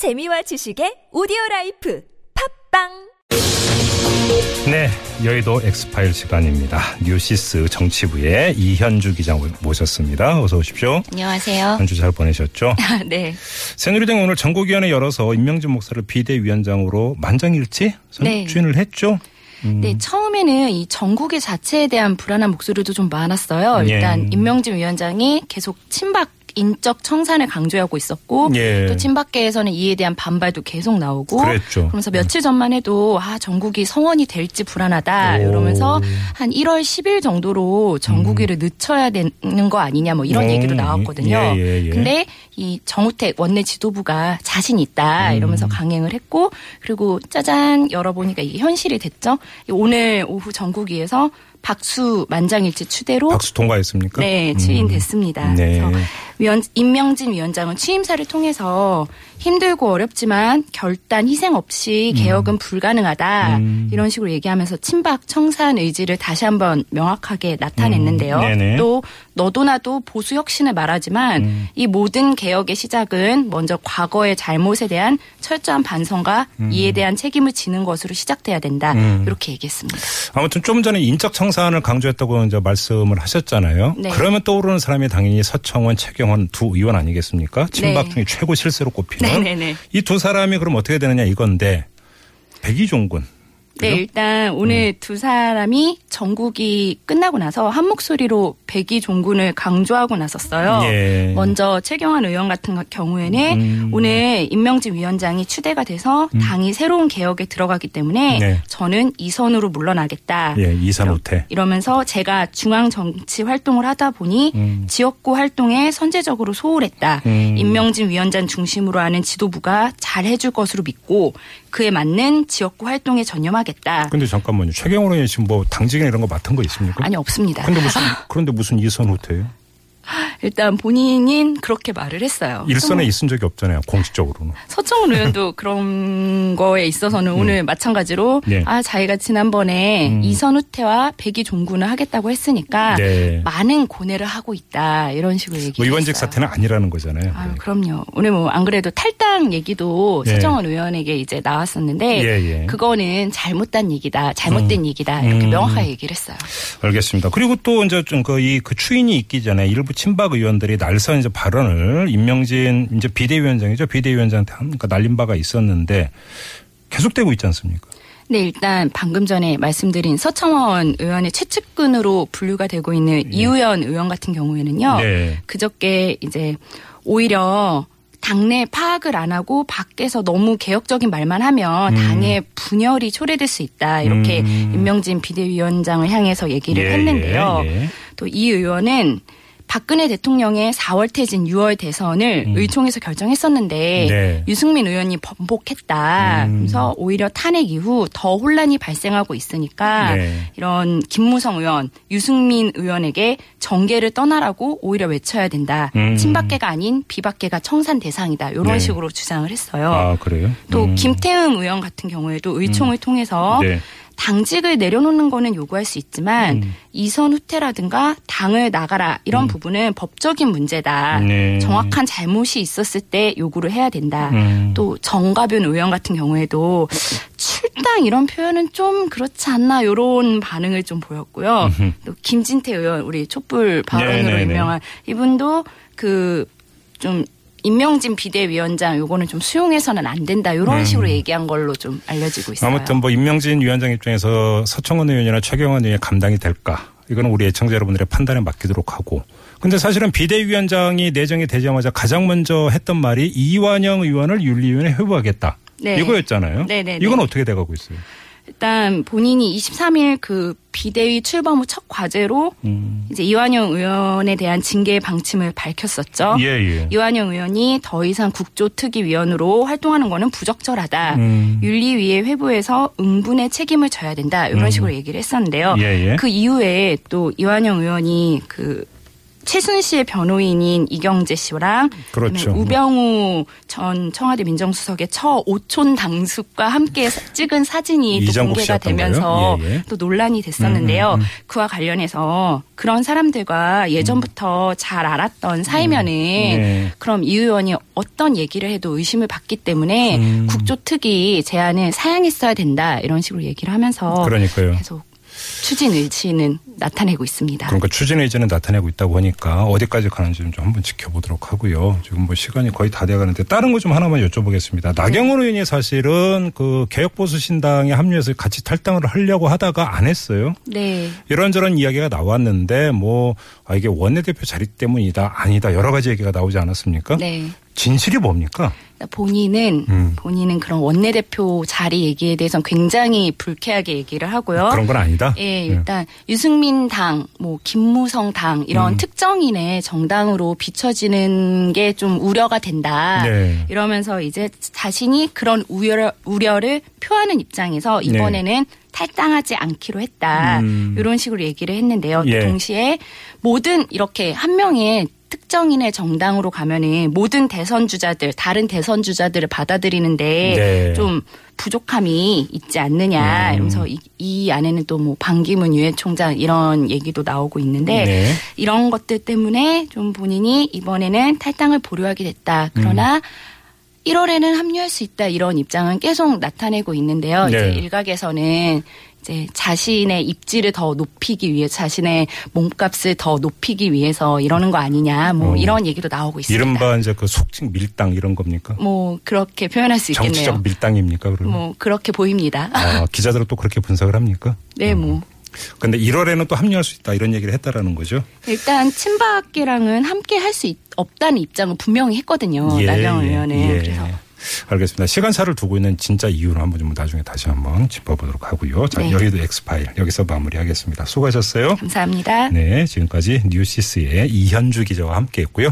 재미와 지식의 오디오 라이프 팟빵 네, 여의도 엑스파일 시간입니다. 뉴시스 정치부의 이현주 기자 모셨습니다. 어서 오십시오. 안녕하세요. 한 주 잘 보내셨죠? 네. 새누리당 오늘 전국위원회 열어서 인명진 목사를 비대위원장으로 만장일치 네. 선출을 했죠. 음. 네, 처음에는 이 전국위 자체에 대한 불안한 목소리도 좀 많았어요. 예. 일단 인명진 위원장이 계속 친박 인적 청산을 강조하고 있었고 예. 또 친박계에서는 이에 대한 반발도 계속 나오고 그랬죠. 그러면서 며칠 전만 해도 아 전국위 성원이 될지 불안하다 오. 이러면서 한 1월 10일 정도로 전국위를 늦춰야 되는 거 아니냐 뭐 이런 음. 얘기도 나왔거든요. 예, 예, 예. 근데 이 정우택 원내 지도부가 자신 있다 이러면서 음. 강행을 했고 그리고 짜잔 열어보니까 이게 현실이 됐죠. 오늘 오후 전국위에서 박수 만장일치 추대로 박수 통과했습니까? 네, 음. 추인됐습니다. 네. 그래서 위원, 임명진 위원장은 취임사를 통해서 힘들고 어렵지만 결단 희생 없이 개혁은 불가능하다 음. 이런 식으로 얘기하면서 친박 청산 의지를 다시 한번 명확하게 나타냈는데요. 음. 또 너도 나도 보수 혁신을 말하지만 음. 이 모든 개혁의 시작은 먼저 과거의 잘못에 대한 철저한 반성과 이에 대한 책임을 지는 것으로 시작돼야 된다 음. 이렇게 얘기했습니다. 아무튼 좀 전에 인적 청산을 강조했다고 이제 말씀을 하셨잖아요. 네. 그러면 떠오르는 사람이 당연히 서청원, 최경원 두 의원 아니겠습니까? 친박 네. 중에 최고 실세로 꼽히는 네네네. 이 두 사람이 그럼 어떻게 되느냐 이건데 백이종군. 네? 일단 오늘 두 사람이 전국이 끝나고 나서 한 목소리로 백이 종군을 강조하고 나섰어요. 예. 먼저 최경환 의원 같은 경우에는 음. 오늘 임명진 위원장이 추대가 돼서 당이 새로운 개혁에 들어가기 때문에 네. 저는 이선으로 물러나겠다. 예, 이산호태. 이러면서 제가 중앙 정치 활동을 하다 보니 음. 지역구 활동에 선제적으로 소홀했다. 음. 임명진 위원장 중심으로 하는 지도부가 잘 해줄 것으로 믿고 그에 맞는 지역구 활동에 전념하겠다. 근데 잠깐만요. 최경원 의원이 지금 뭐 당직이나 이런 거 맡은 거 있습니까? 아니 없습니다. 근데 무슨 그런데 무슨 이선호태예요? 일단 본인인 그렇게 말을 했어요. 일선에 있은 적이 없잖아요. 공식적으로는. 서청원 의원도 그런 거에 있어서는 오늘 마찬가지로 음. 네. 아 자기가 지난번에 음. 이선우태와 백이 종군을 하겠다고 했으니까 네. 많은 고뇌를 하고 있다 이런 식으로 뭐 얘기했어요. 의원직 사태는 아니라는 거잖아요. 아유, 그럼요. 오늘 뭐 안 그래도 탈당 얘기도 네. 서정원 의원에게 이제 나왔었는데 예, 예. 그거는 잘못된 얘기다, 잘못된 얘기다 이렇게 음. 명확하게 얘기를 했어요. 알겠습니다. 그리고 또 이제 좀그이그 추인이 있기 전에 일부 친박 의원들이 날선 이제 발언을 임명진 이제 비대위원장이죠. 비대위원장한테 하니까 날린 바가 있었는데 계속되고 있지 않습니까? 네, 일단 방금 전에 말씀드린 서청원 의원의 최측근으로 분류가 되고 있는 이우연 의원 같은 경우에는요. 네. 그저께 이제 오히려 당내 파악을 안 하고 밖에서 너무 개혁적인 말만 하면 당의 분열이 초래될 수 있다. 이렇게 음. 임명진 비대위원장을 향해서 얘기를 예, 했는데요. 예, 예. 또이 의원은 박근혜 대통령의 4월 퇴진 6월 대선을 의총에서 결정했었는데 음. 네. 유승민 의원이 번복했다. 음. 그래서 오히려 탄핵 이후 더 혼란이 발생하고 있으니까 네. 이런 김무성 의원, 유승민 의원에게 정계를 떠나라고 오히려 외쳐야 된다. 음. 친박계가 아닌 비박계가 청산 대상이다. 이런 네. 식으로 주장을 했어요. 아 그래요? 또 음. 김태흠 의원 같은 경우에도 의총을 통해서 네. 당직을 내려놓는 거는 요구할 수 있지만 음. 이선 후퇴라든가 당을 나가라 이런 부분은 법적인 문제다. 네. 정확한 잘못이 있었을 때 요구를 해야 된다. 음. 또 정가변 의원 같은 경우에도 출당 이런 표현은 좀 그렇지 않나 이런 반응을 좀 보였고요. 음흠. 또 김진태 의원 우리 촛불 발언으로 네네네. 유명한 이분도 그좀 임명진 비대위원장 요거는 좀 수용해서는 안 된다 이런 음. 식으로 얘기한 걸로 좀 알려지고 있어요. 아무튼 뭐 임명진 위원장 입장에서 서청원 의원이나 최경원 의원이 감당이 될까? 이거는 우리 애청자 여러분들의 판단에 맡기도록 하고. 근데 사실은 비대위원장이 내정이 되자마자 가장 먼저 했던 말이 이완영 의원을 윤리위원회 회부하겠다. 네. 이거였잖아요. 네네네. 이건 어떻게 돼가고 있어요? 일단 본인이 23일 그 비대위 출범 후 첫 과제로 음. 이제 이완영 의원에 대한 징계 방침을 밝혔었죠. 예, 예. 이완영 의원이 더 이상 국조특위위원으로 활동하는 거는 부적절하다. 음. 윤리위에 회부해서 응분의 책임을 져야 된다. 이런 음. 식으로 얘기를 했었는데요. 예, 예. 그 이후에 또 이완영 의원이 그 최순실의 변호인인 이경재 씨랑 그렇죠. 우병우 전 청와대 민정수석의 처 오촌 당숙과 함께 사- 찍은 사진이 또 공개가 되면서? 예, 예. 또 논란이 됐었는데요. 음, 음, 음. 그와 관련해서 그런 사람들과 예전부터 잘 알았던 사이면은 네. 그럼 이 의원이 어떤 얘기를 해도 의심을 받기 때문에 음. 국조특위 제안을 사양했어야 된다 이런 식으로 얘기를 하면서 그러니까요. 계속 추진 의지는 나타내고 있습니다. 그러니까 추진 의지는 나타내고 있다고 하니까 어디까지 가는지는 좀 한번 지켜보도록 하고요. 지금 뭐 시간이 거의 다 돼가는데 다른 거 좀 하나만 여쭤보겠습니다. 나경원 의원이 사실은 그 개혁보수 신당에 합류해서 같이 탈당을 하려고 하다가 안 했어요. 네. 이런저런 이야기가 나왔는데 뭐 아, 이게 원내대표 자리 때문이다 아니다 여러 가지 얘기가 나오지 않았습니까? 네. 진실이 뭡니까? 본인은 음. 본인은 그런 원내대표 자리 얘기에 대해서는 굉장히 불쾌하게 얘기를 하고요. 그런 건 아니다. 예, 네. 일단 유승민 당, 뭐 김무성 당 이런 음. 특정인의 정당으로 비춰지는 게 좀 우려가 된다. 네. 이러면서 이제 자신이 그런 우려, 우려를 표하는 입장에서 이번에는 탈당하지 않기로 했다. 네. 음. 이런 식으로 얘기를 했는데요. 또 예. 동시에 모든 이렇게 한 명의 특정인의 정당으로 가면은 모든 대선 주자들, 다른 대선 주자들을 받아들이는데 네. 좀 부족함이 있지 않느냐. 음. 이러면서 이, 이 안에는 또 뭐 반기문 유엔 총장 이런 얘기도 나오고 있는데 네. 이런 것들 때문에 좀 본인이 이번에는 탈당을 보류하게 됐다. 그러나 음. 1월에는 합류할 수 있다 이런 입장은 계속 나타내고 있는데요. 네. 이제 일각에서는 이제 자신의 입지를 더 높이기 위해 자신의 몸값을 더 높이기 위해서 이러는 거 아니냐 뭐 어. 이런 얘기도 나오고 있습니다. 이른바 이제 그 속칭 밀당 이런 겁니까? 뭐 그렇게 표현할 수 있겠네요. 정치적 밀당입니까? 그러면? 뭐 그렇게 보입니다. 아, 기자들은 또 그렇게 분석을 합니까? 네, 뭐 근데 1월에는 또 합류할 수 있다 이런 얘기를 했다라는 거죠. 일단 친박계랑은 함께 할 수 없다는 입장을 분명히 했거든요. 나경원 의원은 예. 그래서 알겠습니다. 시간차를 두고 있는 진짜 이유를 한번 좀 나중에 다시 한번 짚어보도록 하고요. 자, 네. 여기도 엑스파일 여기서 마무리하겠습니다. 수고하셨어요. 감사합니다. 네, 지금까지 뉴시스의 이현주 기자와 함께했고요.